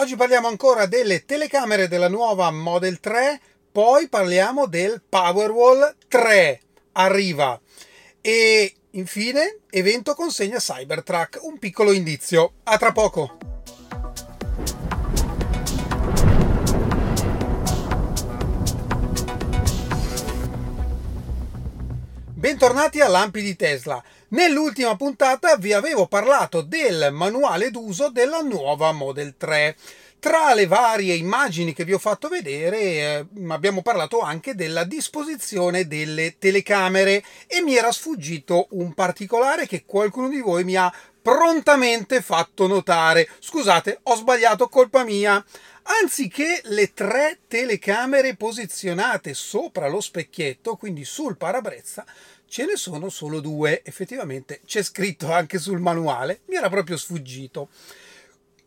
Oggi parliamo ancora delle telecamere della nuova Model 3, poi parliamo del Powerwall 3. Arriva. E infine, evento consegna Cybertruck, un piccolo indizio. A tra poco. Bentornati a Lampi di Tesla. Nell'ultima puntata vi avevo parlato del manuale d'uso della nuova Model 3. Tra le varie immagini che vi ho fatto vedere eh, abbiamo parlato anche della disposizione delle telecamere e mi era sfuggito un particolare che qualcuno di voi mi ha prontamente fatto notare. Scusate, ho sbagliato, colpa mia. Anziché le tre telecamere posizionate sopra lo specchietto, quindi sul parabrezza, ce ne sono solo due. Effettivamente c'è scritto anche sul manuale, mi era proprio sfuggito.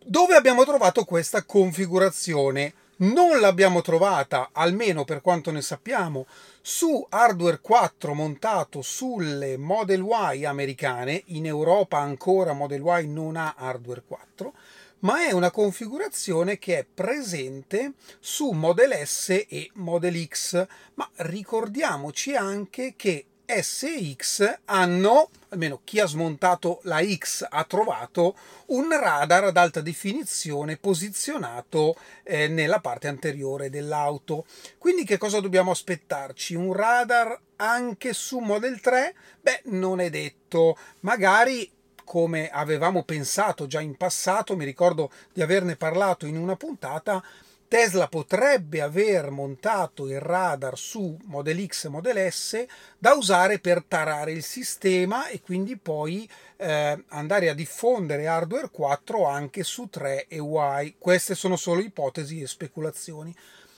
Dove abbiamo trovato questa configurazione? Non l'abbiamo trovata, almeno per quanto ne sappiamo, su hardware 4 montato sulle Model Y americane. In Europa ancora Model Y non ha hardware 4 ma è una configurazione che è presente su Model S e Model X. Ma ricordiamoci anche che S e X hanno, almeno chi ha smontato la X ha trovato, un radar ad alta definizione posizionato eh, nella parte anteriore dell'auto. Quindi che cosa dobbiamo aspettarci? Un radar anche su Model 3? Beh, non è detto. Magari come avevamo pensato già in passato, mi ricordo di averne parlato in una puntata, Tesla potrebbe aver montato il radar su Model X e Model S da usare per tarare il sistema e quindi poi eh, andare a diffondere hardware 4 anche su 3 e Y. Queste sono solo ipotesi e speculazioni.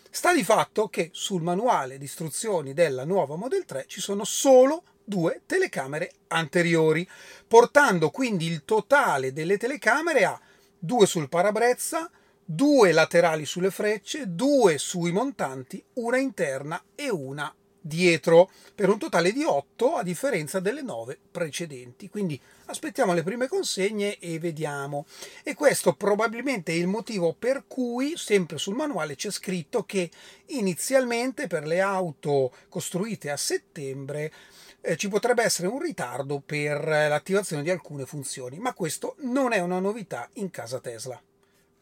Sta di fatto che sul manuale di istruzioni della nuova Model 3 ci sono solo due telecamere anteriori, portando quindi il totale delle telecamere a due sul parabrezza, due laterali sulle frecce, due sui montanti, una interna e una dietro, per un totale di 8 a differenza delle 9 precedenti. Quindi aspettiamo le prime consegne e vediamo. E questo probabilmente è il motivo per cui sempre sul manuale c'è scritto che inizialmente per le auto costruite a settembre eh, ci potrebbe essere un ritardo per l'attivazione di alcune funzioni, ma questo non è una novità in casa Tesla.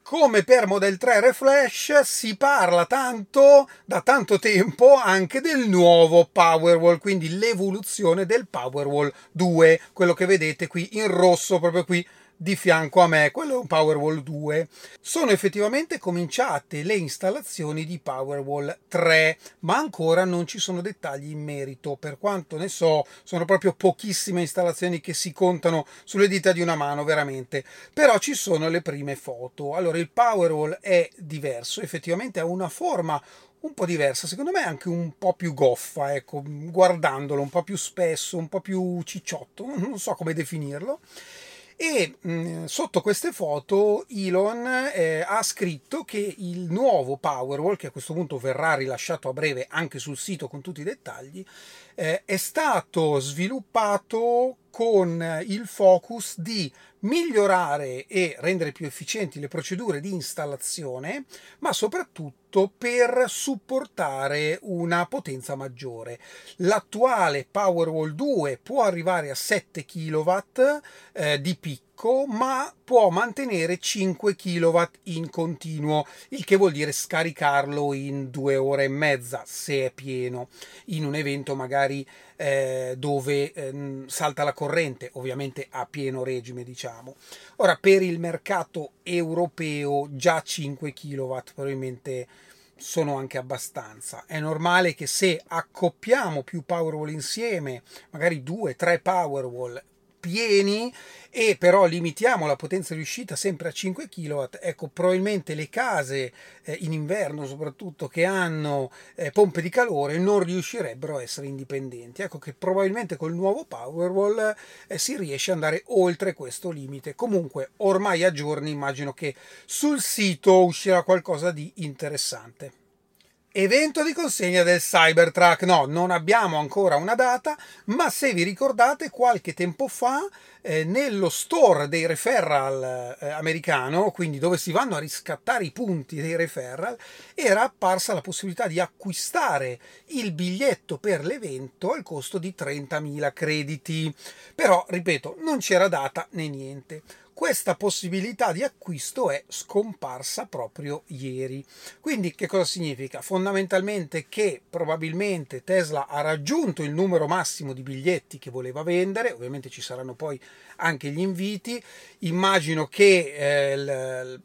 Come per Model 3 Reflash si parla tanto da tanto tempo anche del nuovo Powerwall, quindi l'evoluzione del Powerwall 2, quello che vedete qui in rosso proprio qui di fianco a me, quello è un Powerwall 2. Sono effettivamente cominciate le installazioni di Powerwall 3, ma ancora non ci sono dettagli in merito. Per quanto ne so, sono proprio pochissime installazioni che si contano sulle dita di una mano, veramente. Però ci sono le prime foto. Allora, il Powerwall è diverso, effettivamente ha una forma un po' diversa, secondo me anche un po' più goffa, ecco, guardandolo, un po' più spesso, un po' più cicciotto, non so come definirlo e mh, mm, sotto queste foto Elon eh, ha scritto che il nuovo Powerwall, che a questo punto verrà rilasciato a breve anche sul sito con tutti i dettagli, eh, è stato sviluppato con il focus di migliorare e rendere più efficienti le procedure di installazione, ma soprattutto per supportare una potenza maggiore. L'attuale Powerwall 2 può arrivare a 7 kW eh, di picco picco, ma può mantenere 5 kW in continuo, il che vuol dire scaricarlo in due ore e mezza se è pieno, in un evento magari eh, dove eh, salta la corrente, ovviamente a pieno regime, diciamo. Ora, per il mercato europeo già 5 kW probabilmente sono anche abbastanza. È normale che se accoppiamo più Powerwall insieme, magari due, tre Powerwall pieni e però limitiamo la potenza di uscita sempre a 5 kW, ecco probabilmente le case eh, in inverno soprattutto che hanno eh, pompe di calore non riuscirebbero a essere indipendenti. Ecco che probabilmente col nuovo Powerwall eh, si riesce ad andare oltre questo limite. Comunque ormai a giorni immagino che sul sito uscirà qualcosa di interessante. Evento di consegna del Cybertruck. No, non abbiamo ancora una data, ma se vi ricordate qualche tempo fa eh, nello store dei referral eh, americano, quindi dove si vanno a riscattare i punti dei referral, era apparsa la possibilità di acquistare il biglietto per l'evento al costo di 30.000 crediti. Però, ripeto, non c'era data né niente questa possibilità di acquisto è scomparsa proprio ieri. Quindi che cosa significa? Fondamentalmente che probabilmente Tesla ha raggiunto il numero massimo di biglietti che voleva vendere, ovviamente ci saranno poi anche gli inviti, immagino che eh, l,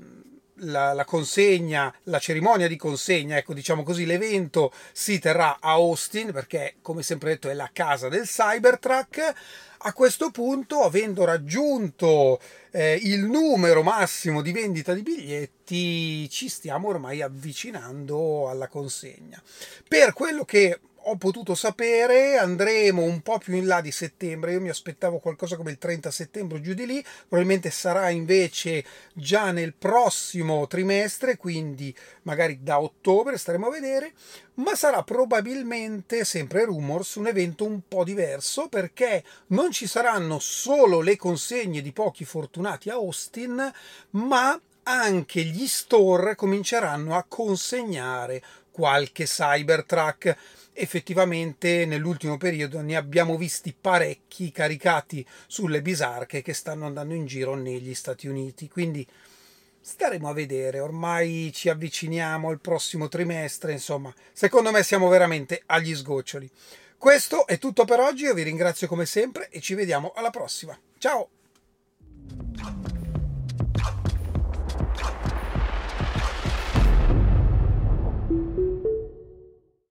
la, la, consegna, la cerimonia di consegna, ecco diciamo così, l'evento si terrà a Austin perché come sempre detto è la casa del Cybertruck. A questo punto, avendo raggiunto eh, il numero massimo di vendita di biglietti, ci stiamo ormai avvicinando alla consegna. Per quello che ho potuto sapere andremo un po' più in là di settembre. Io mi aspettavo qualcosa come il 30 settembre giù di lì. Probabilmente sarà invece già nel prossimo trimestre quindi magari da ottobre staremo a vedere. Ma sarà probabilmente sempre rumors un evento un po' diverso perché non ci saranno solo le consegne di pochi fortunati a Austin ma anche gli store cominceranno a consegnare qualche Cybertruck effettivamente nell'ultimo periodo ne abbiamo visti parecchi caricati sulle bisarche che stanno andando in giro negli Stati Uniti. Quindi staremo a vedere, ormai ci avviciniamo al prossimo trimestre, insomma, secondo me siamo veramente agli sgoccioli. Questo è tutto per oggi, io vi ringrazio come sempre e ci vediamo alla prossima. Ciao!